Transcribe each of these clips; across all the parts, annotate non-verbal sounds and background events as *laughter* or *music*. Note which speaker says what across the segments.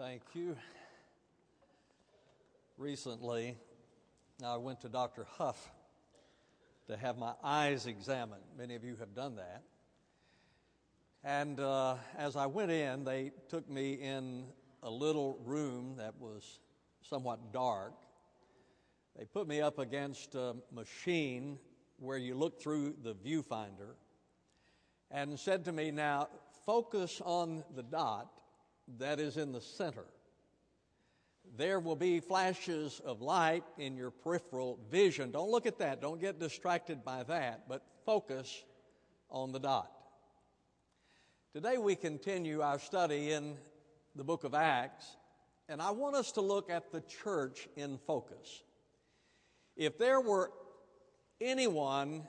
Speaker 1: Thank you. Recently, I went to Dr. Huff to have my eyes examined. Many of you have done that. And uh, as I went in, they took me in a little room that was somewhat dark. They put me up against a machine where you look through the viewfinder and said to me, Now focus on the dot that is in the center. There will be flashes of light in your peripheral vision. Don't look at that. Don't get distracted by that, but focus on the dot. Today we continue our study in the book of Acts, and I want us to look at the church in focus. If there were anyone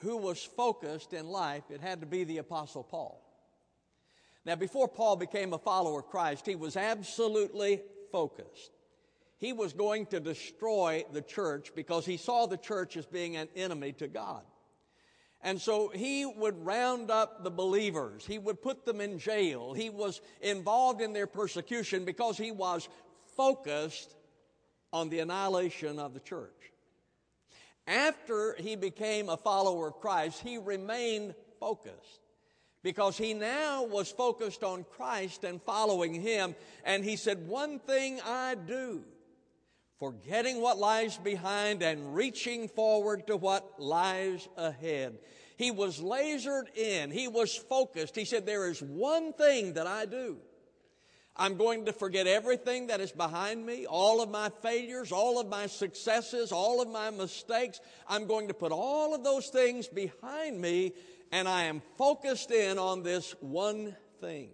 Speaker 1: who was focused in life, it had to be the Apostle Paul. Now, before Paul became a follower of Christ, he was absolutely focused. He was going to destroy the church because he saw the church as being an enemy to God. And so he would round up the believers. He would put them in jail. He was involved in their persecution because he was focused on the annihilation of the church. After he became a follower of Christ, he remained focused because he now was focused on Christ and following him. And he said, One thing I do, forgetting what lies behind and reaching forward to what lies ahead. He was lasered in, he was focused. He said, There is one thing that I do. I'm going to forget everything that is behind me, all of my failures, all of my successes, all of my mistakes. I'm going to put all of those things behind me and I am focused in on this one thing.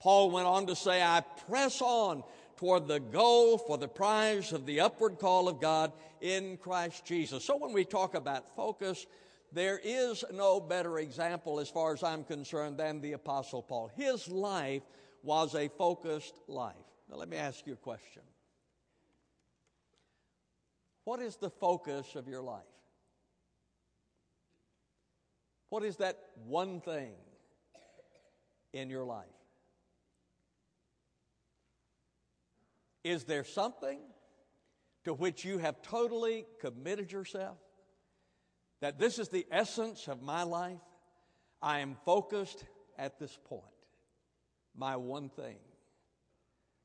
Speaker 1: Paul went on to say, I press on toward the goal for the prize of the upward call of God in Christ Jesus. So when we talk about focus, there is no better example, as far as I'm concerned, than the Apostle Paul. His life was a focused life. Now, let me ask you a question What is the focus of your life? What is that one thing in your life? Is there something to which you have totally committed yourself? That this is the essence of my life? I am focused at this point. My one thing.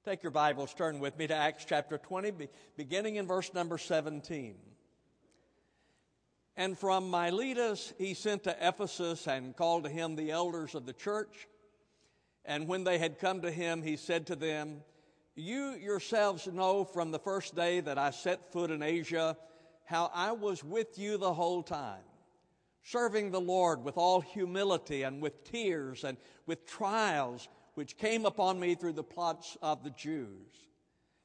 Speaker 1: Take your Bibles, turn with me to Acts chapter 20, beginning in verse number 17. And from Miletus he sent to Ephesus and called to him the elders of the church. And when they had come to him, he said to them, You yourselves know from the first day that I set foot in Asia how I was with you the whole time, serving the Lord with all humility and with tears and with trials which came upon me through the plots of the Jews.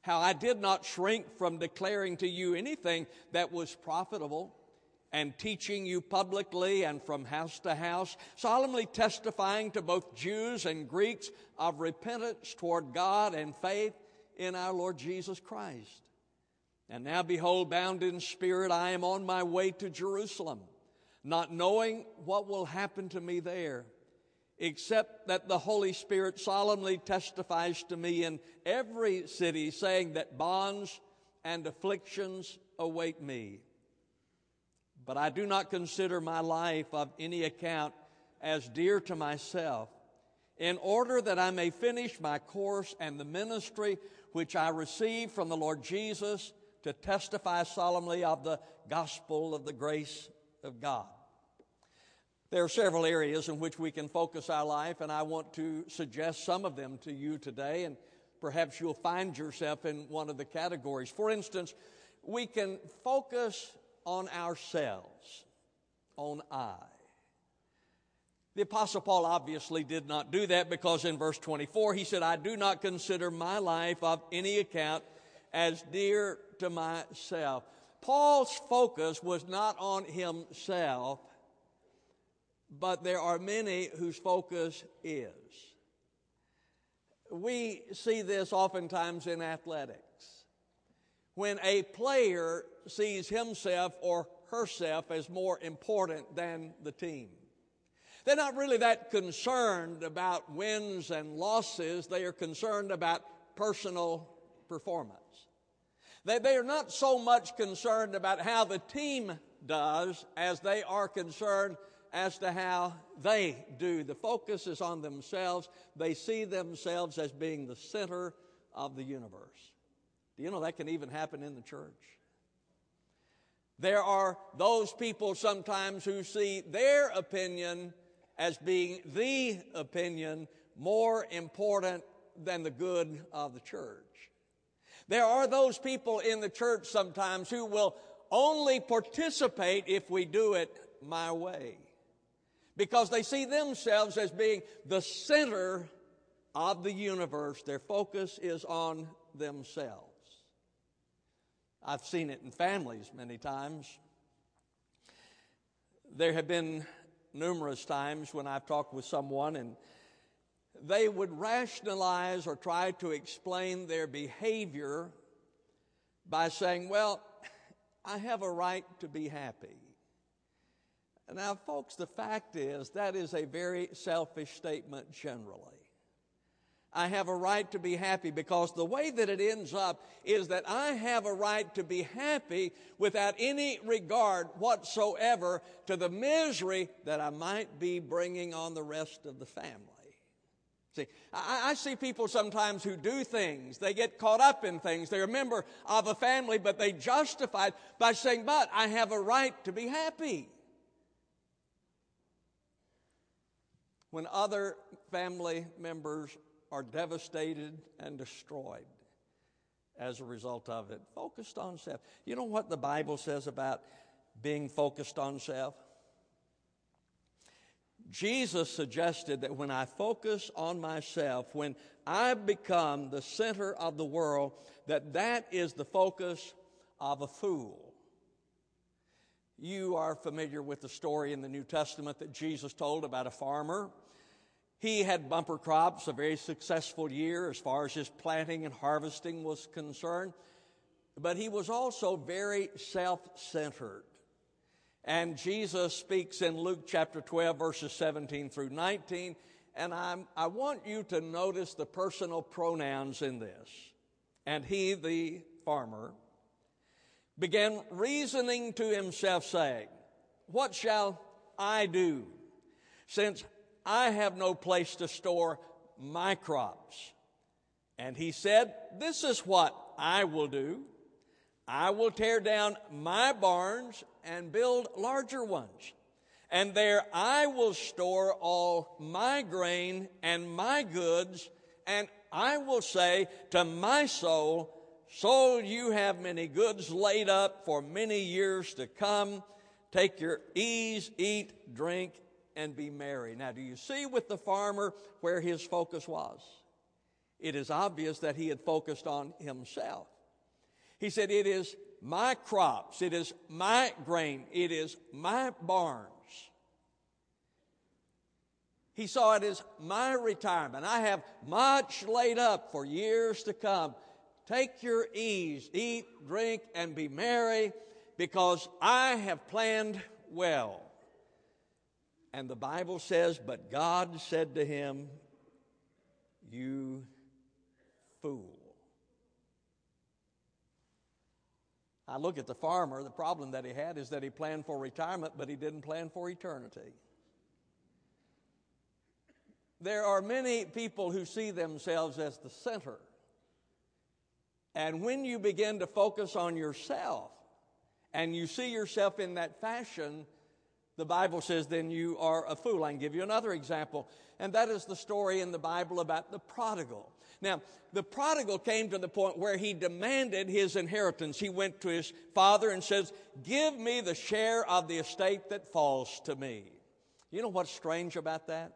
Speaker 1: How I did not shrink from declaring to you anything that was profitable and teaching you publicly and from house to house, solemnly testifying to both Jews and Greeks of repentance toward God and faith in our Lord Jesus Christ. And now, behold, bound in spirit, I am on my way to Jerusalem, not knowing what will happen to me there, except that the Holy Spirit solemnly testifies to me in every city, saying that bonds and afflictions await me. But I do not consider my life of any account as dear to myself, in order that I may finish my course and the ministry which I received from the Lord Jesus to testify solemnly of the gospel of the grace of God. There are several areas in which we can focus our life, and I want to suggest some of them to you today, and perhaps you'll find yourself in one of the categories. For instance, we can focus on ourselves, on I. The Apostle Paul obviously did not do that because in verse 24 he said, I do not consider my life of any account as dear to myself. Paul's focus was not on himself, but there are many whose focus is. We see this oftentimes in athletics when a player sees himself or herself as more important than the team. They're not really that concerned about wins and losses. They are concerned about personal performance. They, they are not so much concerned about how the team does as they are concerned as to how they do. The focus is on themselves. They see themselves as being the center of the universe. Do you know that can even happen in the church? There are those people sometimes who see their opinion as being the opinion more important than the good of the church. There are those people in the church sometimes who will only participate if we do it my way because they see themselves as being the center of the universe. Their focus is on themselves. I've seen it in families many times. There have been numerous times when I've talked with someone and they would rationalize or try to explain their behavior by saying, Well, I have a right to be happy. Now, folks, the fact is that is a very selfish statement generally. I have a right to be happy because the way that it ends up is that I have a right to be happy without any regard whatsoever to the misery that I might be bringing on the rest of the family. See, I, I, see people sometimes who do things, they get caught up in things, they're a member of a family, but they justify it by saying, But I have a right to be happy. When other family members are devastated and destroyed as a result of it. Focused on self. You know what the Bible says about being focused on self? Jesus suggested that when I focus on myself, when I become the center of the world, that that is the focus of a fool. You are familiar with the story in the New Testament that Jesus told about a farmer. He had bumper crops, a very successful year as far as his planting and harvesting was concerned, but he was also very self centered. And Jesus speaks in Luke chapter 12, verses 17 through 19. And I'm, I want you to notice the personal pronouns in this. And he, the farmer, began reasoning to himself, saying, What shall I do, since I have no place to store my crops? And he said, This is what I will do. I will tear down my barns and build larger ones. And there I will store all my grain and my goods, and I will say to my soul, Soul, you have many goods laid up for many years to come. Take your ease, eat, drink, and be merry. Now, do you see with the farmer where his focus was? It is obvious that he had focused on himself. He said, It is my crops, it is my grain, it is my barns. He saw it as my retirement. I have much laid up for years to come. Take your ease, eat, drink, and be merry, because I have planned well. And the Bible says, But God said to him, You fool. I look at the farmer, the problem that he had is that he planned for retirement, but he didn't plan for eternity. There are many people who see themselves as the center and when you begin to focus on yourself and you see yourself in that fashion, the Bible says then you are a fool. I can give you another example, and that is the story in the Bible about the prodigal. Now, the prodigal came to the point where he demanded his inheritance. He went to his father and says, Give me the share of the estate that falls to me. You know what's strange about that?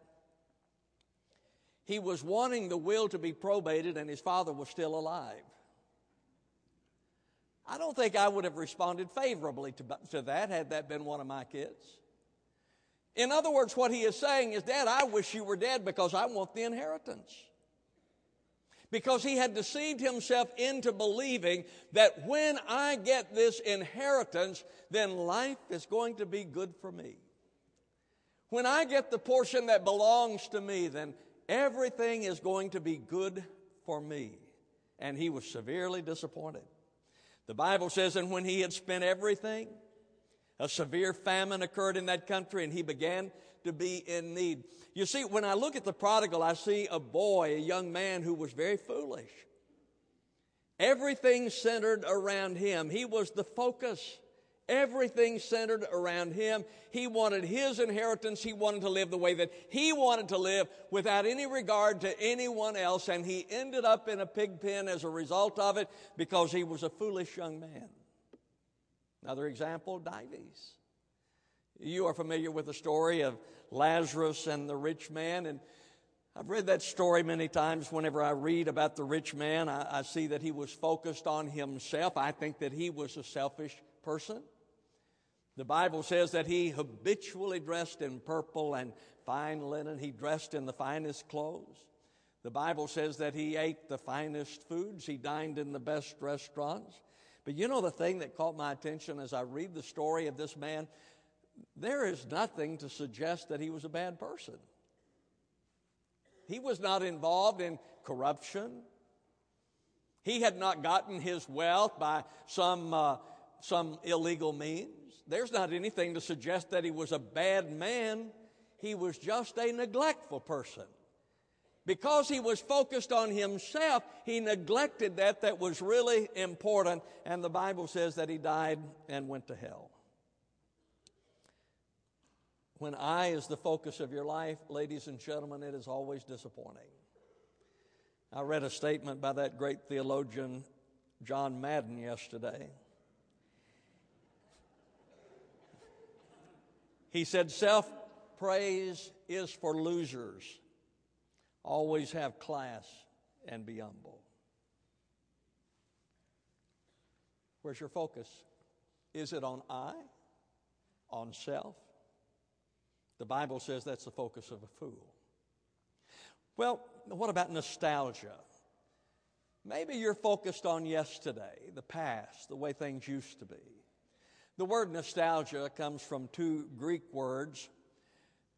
Speaker 1: He was wanting the will to be probated, and his father was still alive. I don't think I would have responded favorably to, to that had that been one of my kids. In other words, what he is saying is, Dad, I wish you were dead because I want the inheritance. Because he had deceived himself into believing that when I get this inheritance, then life is going to be good for me. When I get the portion that belongs to me, then everything is going to be good for me. and he was severely disappointed. The Bible says, and when he had spent everything, a severe famine occurred in that country and he began to be in need. You see, when I look at the prodigal, I see a boy, a young man who was very foolish. Everything centered around him. He was the focus. Everything centered around him. He wanted his inheritance. He wanted to live the way that he wanted to live without any regard to anyone else. And he ended up in a pig pen as a result of it because he was a foolish young man. Another example, Dives. You are familiar with the story of Lazarus and the rich man. And I've read that story many times. Whenever I read about the rich man, I, I see that he was focused on himself. I think that he was a selfish person. The Bible says that he habitually dressed in purple and fine linen. He dressed in the finest clothes. The Bible says that he ate the finest foods. He dined in the best restaurants. But you know the thing that caught my attention as I read the story of this man? There is nothing to suggest that he was a bad person. He was not involved in corruption. He had not gotten his wealth by some, uh, some illegal means. There's not anything to suggest that he was a bad man. He was just a neglectful person. Because he was focused on himself, he neglected that that was really important, and the Bible says that he died and went to hell. When I is the focus of your life, ladies and gentlemen, it is always disappointing. I read a statement by that great theologian John Madden yesterday. He said, Self praise is for losers. Always have class and be humble. Where's your focus? Is it on I? On self? The Bible says that's the focus of a fool. Well, what about nostalgia? Maybe you're focused on yesterday, the past, the way things used to be. The word nostalgia comes from two Greek words.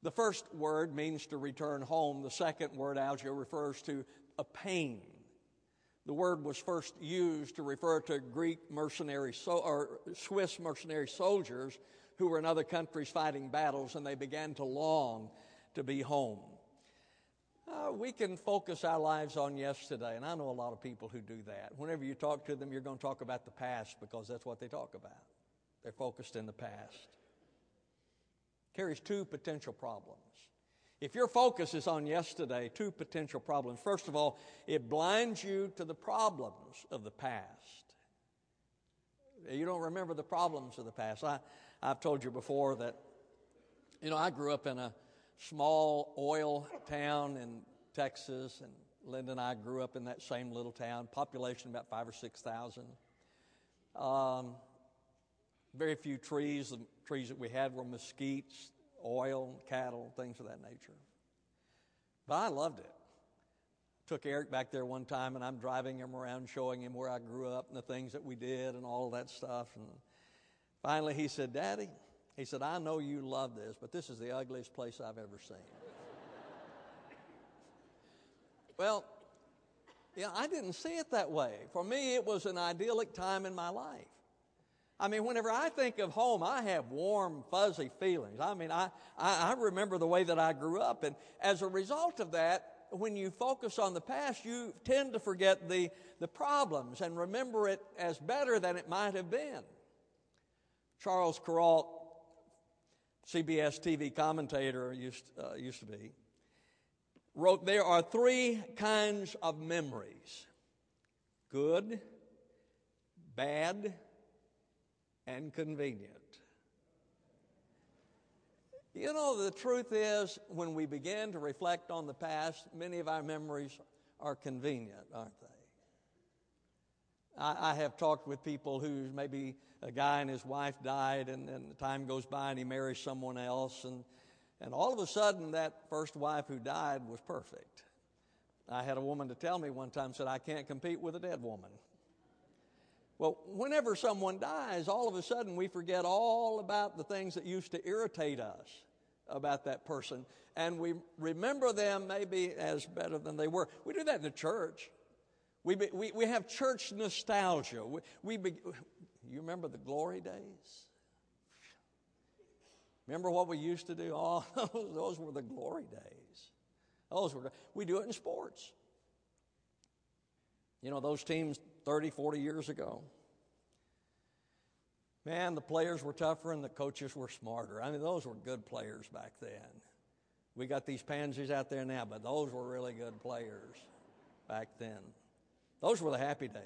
Speaker 1: The first word means to return home. The second word, algia, refers to a pain. The word was first used to refer to Greek mercenary so, or Swiss mercenary soldiers who were in other countries fighting battles and they began to long to be home. Uh, we can focus our lives on yesterday, and I know a lot of people who do that. Whenever you talk to them, you're going to talk about the past because that's what they talk about. They're focused in the past. Carries two potential problems. If your focus is on yesterday, two potential problems. First of all, it blinds you to the problems of the past. You don't remember the problems of the past. I, I've told you before that, you know, I grew up in a small oil town in Texas, and Linda and I grew up in that same little town, population about five or 6,000. Um, very few trees. The trees that we had were mesquites, oil, cattle, things of that nature. But I loved it. Took Eric back there one time, and I'm driving him around, showing him where I grew up and the things that we did and all that stuff. And finally, he said, Daddy, he said, I know you love this, but this is the ugliest place I've ever seen. *laughs* well, yeah, I didn't see it that way. For me, it was an idyllic time in my life. I mean, whenever I think of home, I have warm, fuzzy feelings. I mean, I, I, I, remember the way that I grew up. And as a result of that, when you focus on the past, you tend to forget the, the problems and remember it as better than it might have been. Charles Kuralt, CBS TV commentator, used, uh, used to be, wrote There are three kinds of memories good, bad, and convenient. You know, the truth is, when we begin to reflect on the past, many of our memories are convenient, aren't they? I, I have talked with people who maybe a guy and his wife died, and then the time goes by and he marries someone else, and, and all of a sudden, that first wife who died was perfect. I had a woman to tell me one time, said, I can't compete with a dead woman. Well, whenever someone dies, all of a sudden we forget all about the things that used to irritate us about that person, and we remember them maybe as better than they were. We do that in the church. We, be, we, we have church nostalgia. We, we be, you remember the glory days? Remember what we used to do? *laughs* Oh, those were the glory days. Those were, we do it in sports. You know, those teams 30, 40 years ago. Man, the players were tougher and the coaches were smarter. I mean, those were good players back then. We got these pansies out there now, but those were really good players back then. Those were the happy days.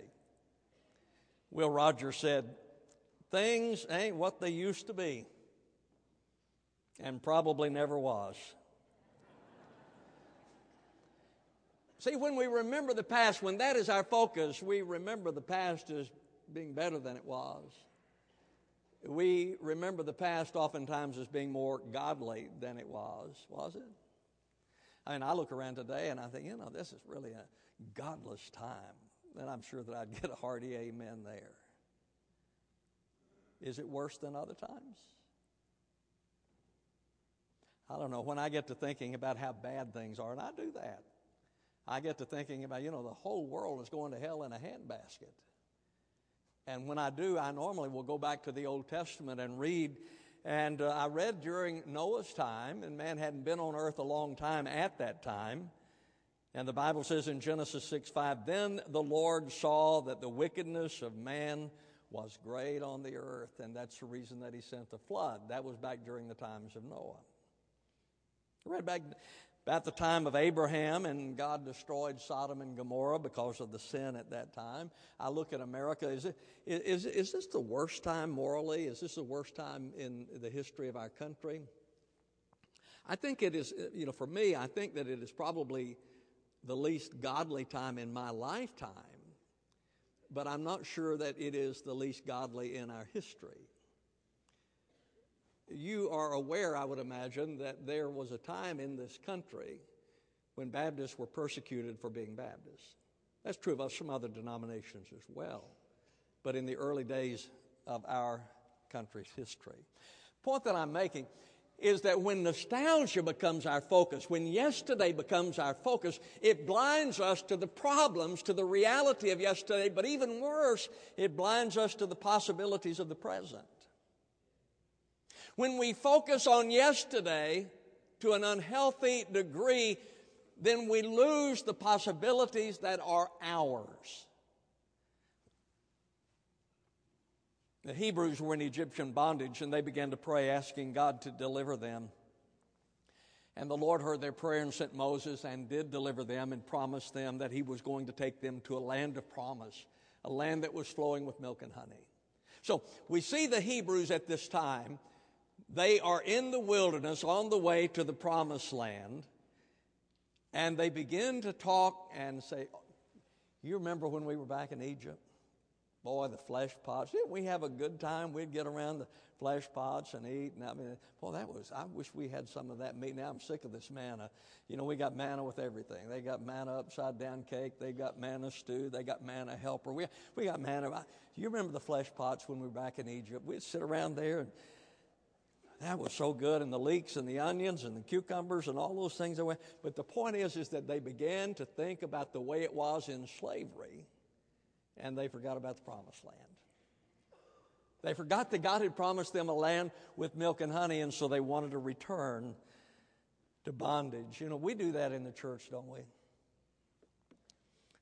Speaker 1: Will Rogers said, Things ain't what they used to be, and probably never was. See, when we remember the past, when that is our focus, we remember the past as being better than it was. We remember the past oftentimes as being more godly than it was, was it? I mean, I look around today and I think, you know, this is really a godless time. And I'm sure that I'd *laughs* get a hearty amen there. Is it worse than other times? I don't know. When I get to thinking about how bad things are, and I do that, I get to thinking about, you know, the whole world is going to hell in a handbasket. And when I do, I normally will go back to the Old Testament and read. And uh, I read during Noah's time, and man hadn't been on earth a long time at that time. And the Bible says in Genesis 6 5, then the Lord saw that the wickedness of man was great on the earth, and that's the reason that he sent the flood. That was back during the times of Noah. I read back about the time of Abraham, and God destroyed Sodom and Gomorrah because of the sin at that time. I look at America. Is, it, is, is this the worst time morally? Is this the worst time in the history of our country? I think it is, you know, for me, I think that it is probably the least godly time in my lifetime, but I'm not sure that it is the least godly in our history you are aware, I would imagine, that there was a time in this country when Baptists were persecuted for being Baptists. That's true of us, some other denominations as well, but in the early days of our country's history. Point that I'm making is that when nostalgia becomes our focus, when yesterday becomes our focus, it blinds us to the problems, to the reality of yesterday, but even worse, it blinds us to the possibilities of the present. When we focus on yesterday to an unhealthy degree, then we lose the possibilities that are ours. The Hebrews were in Egyptian bondage and they began to pray, asking God to deliver them. And the Lord heard their prayer and sent Moses and did deliver them and promised them that he was going to take them to a land of promise, a land that was flowing with milk and honey. So we see the Hebrews at this time they are in the wilderness on the way to the promised land, and they begin to talk and say, You remember when we were back in Egypt? Boy, the flesh pots. Didn't we have a good time? We'd get around the flesh pots and eat. And I mean, boy, that was, I wish we had some of that meat. Now I'm sick of this manna. You know, we got manna with everything. They got manna upside down cake. They got manna stew. They got manna helper. We, we got manna. Do you remember the flesh pots when we were back in Egypt? We'd sit around there and that was so good, and the leeks and the onions and the cucumbers and all those things. that went. But the point is, is that they began to think about the way it was in slavery, and they forgot about the promised land. They forgot that God had promised them a land with milk and honey, and so they wanted to return to bondage. You know, we do that in the church, don't we?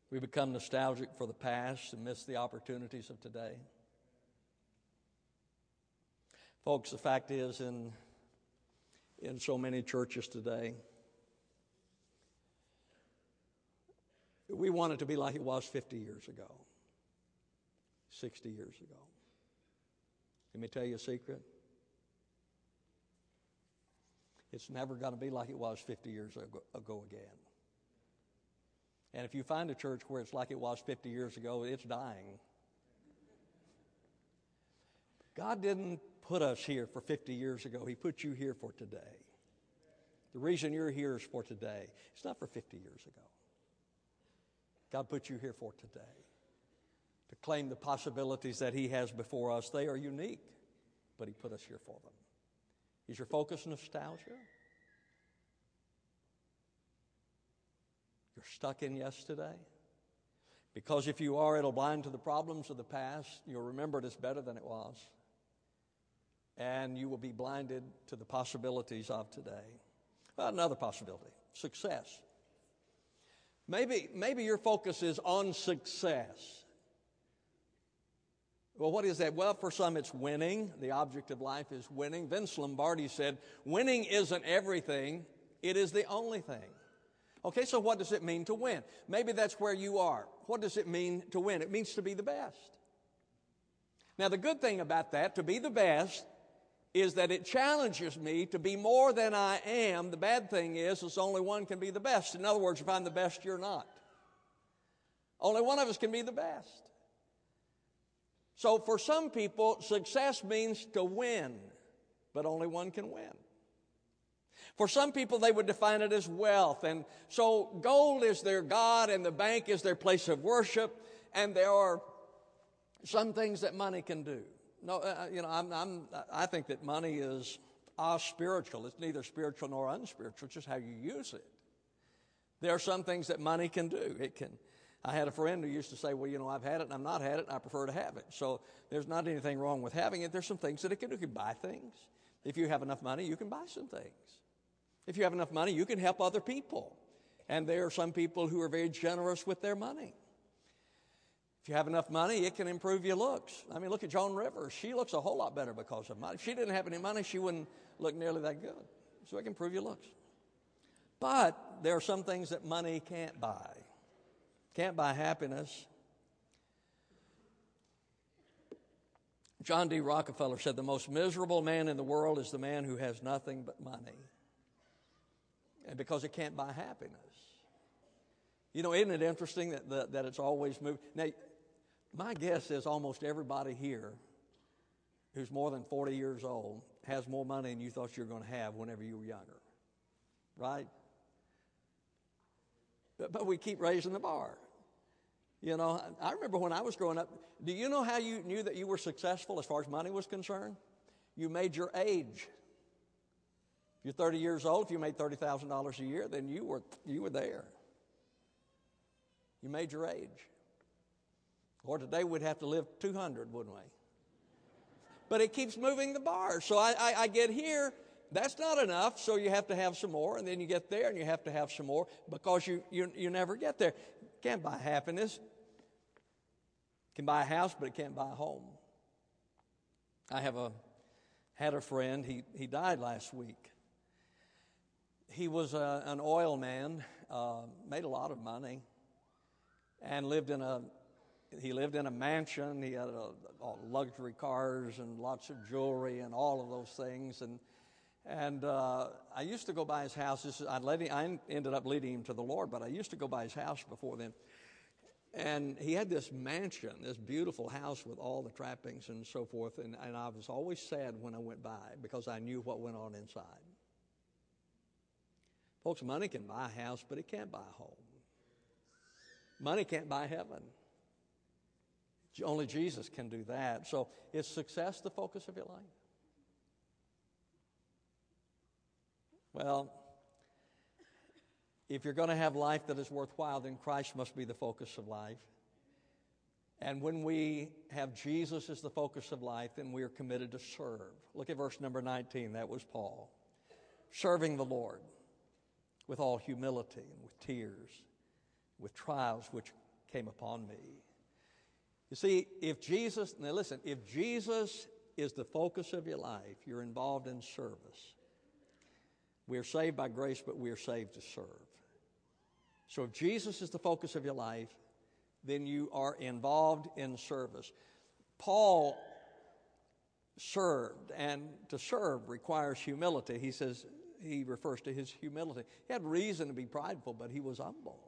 Speaker 1: We become nostalgic for the past and miss the opportunities of today. Folks, the fact is, in, in so many churches today, we want it to be like it was 50 years ago, 60 years ago. Let me tell you a secret. It's never going to be like it was 50 years ago, ago again. And if you find a church where it's like it was 50 years ago, it's dying. God didn't put us here for 50 years ago. He put you here for today. The reason you're here is for today. It's not for 50 years ago. God put you here for today to claim the possibilities that He has before us. They are unique, but He put us here for them. Is your focus nostalgia? You're stuck in yesterday? Because if you are, it'll blind to the problems of the past. You'll remember it as better than it was. And you will be blinded to the possibilities of today. Well, another possibility success. Maybe, maybe your focus is on success. Well, what is that? Well, for some, it's winning. The object of life is winning. Vince Lombardi said, Winning isn't everything, it is the only thing. Okay, so what does it mean to win? Maybe that's where you are. What does it mean to win? It means to be the best. Now, the good thing about that, to be the best, is that it challenges me to be more than I am. The bad thing is, is only one can be the best. In other words, if I'm the best, you're not. Only one of us can be the best. So for some people, success means to win, but only one can win. For some people, they would define it as wealth. And so gold is their God and the bank is their place of worship. And there are some things that money can do. No, uh, uh you know, I'm, I'm, I think that money is spiritual. It's neither spiritual nor unspiritual, it's just how you use it. There are some things that money can do. It can I had a friend who used to say, Well, you know, I've had it and I'm not had it and I prefer to have it. So there's not anything wrong with having it. There's some things that it can do. You can buy things. If you have enough money, you can buy some things. If you have enough money, you can help other people. And there are some people who are very generous with their money. If you have enough money, it can improve your looks. I mean, look at Joan Rivers. She looks a whole lot better because of money. If she didn't have any money, she wouldn't look nearly that good. So it can improve your looks. But there are some things that money can't buy. Can't buy happiness. John D. Rockefeller said, The most miserable man in the world is the man who has nothing but money. And because it can't buy happiness. You know, isn't it interesting that, that, that it's always moving? Now, my guess is almost everybody here who's more than 40 years old has more money than you thought you were going to have whenever you were younger. Right? But, but we keep raising the bar. You know, I remember when I was growing up, do you know how you knew that you were successful as far as money was concerned? You made your age. If you're 30 years old, if you made $30,000 a year, then you were, you were there. You made your age. Or today we'd have to live 200, wouldn't we? But it keeps moving the bar. So I, I, I get here, that's not enough, so you have to have some more, and then you get there and you have to have some more because you, you, you never get there. Can't buy happiness. Can buy a house, but it can't buy a home. I have a had a friend. He he died last week. He was a, an oil man, uh, made a lot of money, and lived in a he lived in a mansion. He had a, a luxury cars and lots of jewelry and all of those things. And and uh, I used to go by his house. I, led him, I ended up leading him to the Lord, but I used to go by his house before then. And he had this mansion, this beautiful house with all the trappings and so forth. And, and I was always sad when I went by because I knew what went on inside. Folks, money can buy a house, but it can't buy a home. Money can't buy heaven. Only Jesus can do that. So is success the focus of your life? Well, if you're going to have life that is worthwhile, then Christ must be the focus of life. And when we have Jesus as the focus of life, then we are committed to serve. Look at verse number 19. That was Paul. Serving the Lord with all humility and with tears, with trials which came upon me. You see, if Jesus, now listen, if Jesus is the focus of your life, you're involved in service. We are saved by grace, but we are saved to serve. So if Jesus is the focus of your life, then you are involved in service. Paul served, and to serve requires humility. He says, he refers to his humility. He had reason to be prideful, but he was humble.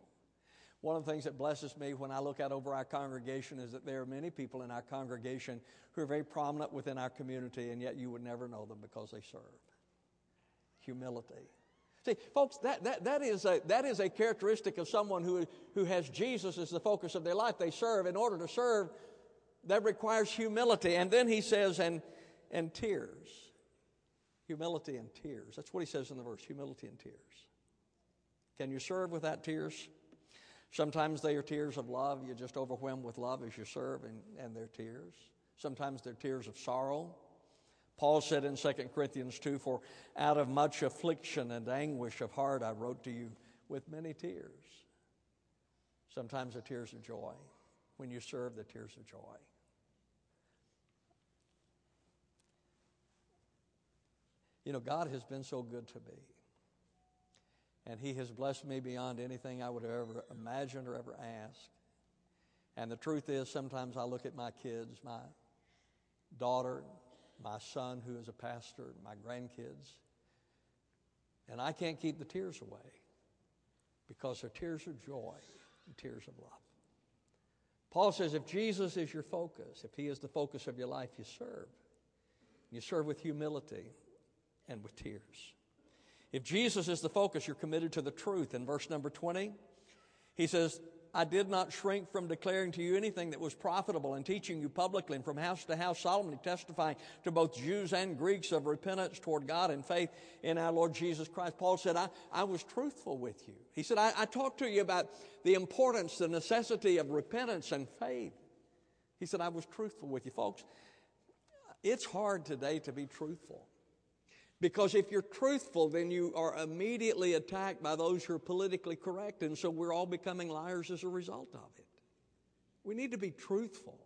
Speaker 1: One of the things that blesses me when I look out over our congregation is that there are many people in our congregation who are very prominent within our community, and yet you would never know them because they serve humility. See, folks, that, that, that, is a, that is a characteristic of someone who, who has Jesus as the focus of their life. They serve. In order to serve, that requires humility. And then he says, and, and tears. Humility and tears. That's what he says in the verse humility and tears. Can you serve without tears? Sometimes they are tears of love. You're just overwhelmed with love as you serve, and, and they're tears. Sometimes they're tears of sorrow. Paul said in 2 Corinthians 2 For out of much affliction and anguish of heart I wrote to you with many tears. Sometimes they're tears of joy. When you serve, the tears of joy. You know, God has been so good to me. And He has blessed me beyond anything I would have ever imagined or ever asked. And the truth is, sometimes I look at my kids, my daughter, my son who is a pastor, my grandkids, and I can't keep the tears away because they're tears of joy and tears of love. Paul says if Jesus is your focus, if he is the focus of your life, you serve. You serve with humility and with tears. If Jesus is the focus, you're committed to the truth. In verse number 20, he says, I did not shrink from declaring to you anything that was profitable and teaching you publicly and from house to house solemnly testifying to both Jews and Greeks of repentance toward God and faith in our Lord Jesus Christ. Paul said, I, I was truthful with you. He said, I, I talked to you about the importance, the necessity of repentance and faith. He said, I was truthful with you. Folks, it's hard today to be truthful. Because if you're truthful, then you are immediately attacked by those who are politically correct, and so we're all becoming liars as a result of it. We need to be truthful.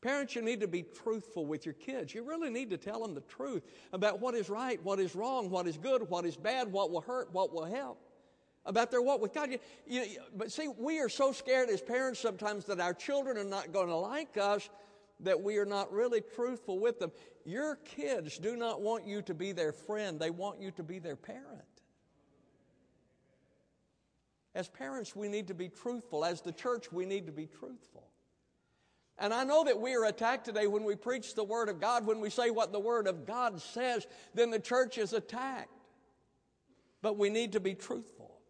Speaker 1: Parents, you need to be truthful with your kids. You really need to tell them the truth about what is right, what is wrong, what is good, what is bad, what will hurt, what will help. About their walk with God. You, you, but see, we are so scared as parents sometimes that our children are not going to like us that we are not really truthful with them. Your kids do not want you to be their friend, they want you to be their parent. As parents, we need to be truthful. As the church, we need to be truthful. And I know that we are attacked today when we preach the Word of God, when we say what the Word of God says, then the church is attacked. But we need to be truthful.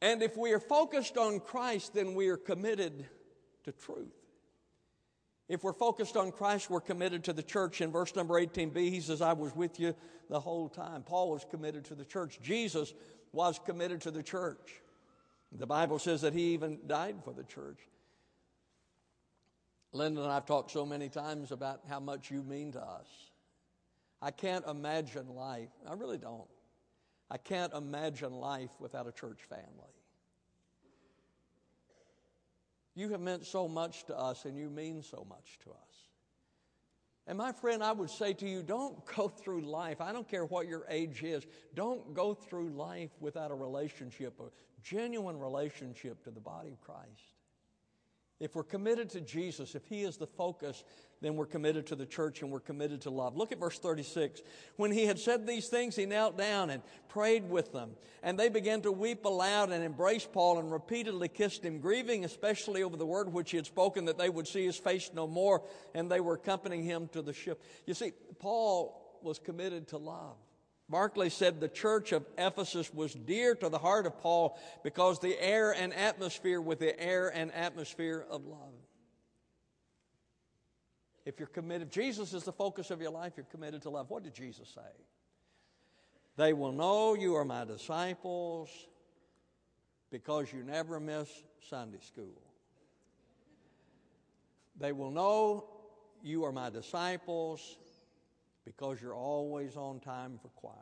Speaker 1: And if we are focused on Christ, then we are committed to truth. If we're focused on Christ, we're committed to the church. In verse number 18b, he says, I was with you the whole time. Paul was committed to the church. Jesus was committed to the church. The Bible says that he even died for the church. Linda and I have talked so many times about how much you mean to us. I can't imagine life. I really don't. I can't imagine life without a church family. You have meant so much to us, and you mean so much to us. And my friend, I would say to you, don't go through life. I don't care what your age is. Don't go through life without a relationship, a genuine relationship to the body of Christ. If we're committed to Jesus, if He is the focus, then we're committed to the church and we're committed to love. Look at verse 36. When he had said these things, he knelt down and prayed with them. And they began to weep aloud and embrace Paul and repeatedly kissed him, grieving especially over the word which he had spoken that they would see his face no more. And they were accompanying him to the ship. You see, Paul was committed to love. Barclay said the church of Ephesus was dear to the heart of Paul because the air and atmosphere with the air and atmosphere of love. If you're committed, Jesus is the focus of your life, you're committed to love. What did Jesus say? They will know you are my disciples because you never miss Sunday school. They will know you are my disciples because you're always on time for choir.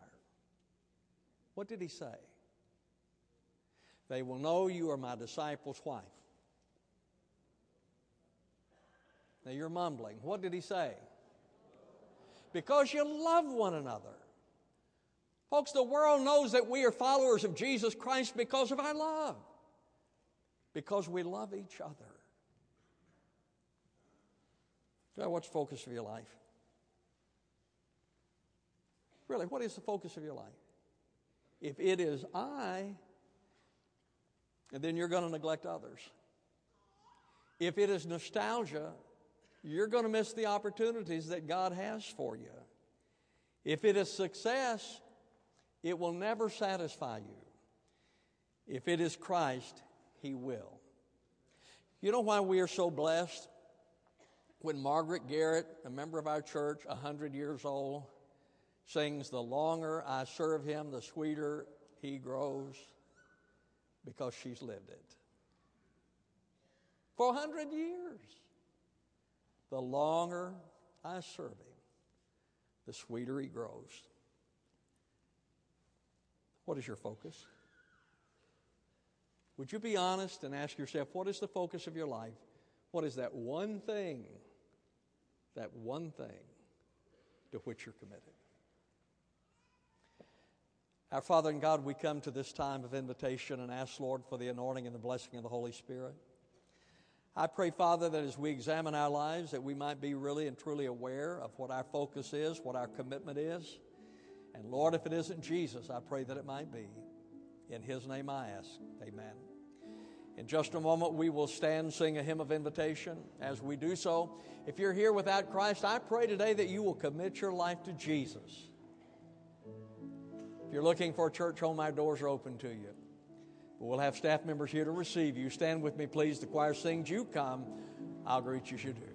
Speaker 1: What did he say? They will know you are my disciples' wife. Now you're mumbling. What did he say? Because you love one another. Folks, the world knows that we are followers of Jesus Christ because of our love, because we love each other. what's the focus of your life? Really, what is the focus of your life? If it is I, and then you're going to neglect others. If it is nostalgia, you're going to miss the opportunities that God has for you. If it is success, it will never satisfy you. If it is Christ, He will. You know why we are so blessed? When Margaret Garrett, a member of our church, 100 years old, sings, The longer I serve him, the sweeter he grows. because she's lived it. For a hundred years. The longer I serve him, the sweeter he grows. What is your focus? Would you be honest and ask yourself, what is the focus of your life? What is that one thing, that one thing to which you're committed? Our Father and God, we come to this time of invitation and ask, Lord, for the anointing and the blessing of the Holy Spirit. I pray, Father, that as we examine our lives, that we might be really and truly aware of what our focus is, what our commitment is. And Lord, if it isn't Jesus, I pray that it might be. In His name I ask. Amen. In just a moment, we will stand, sing a hymn of invitation. As we do so, if you're here without Christ, I pray today that you will commit your life to Jesus. If you're looking for a church home, our doors are open to you. But we'll have staff members here to receive you. Stand with me, please. The choir sings, You come. I'll greet you you do.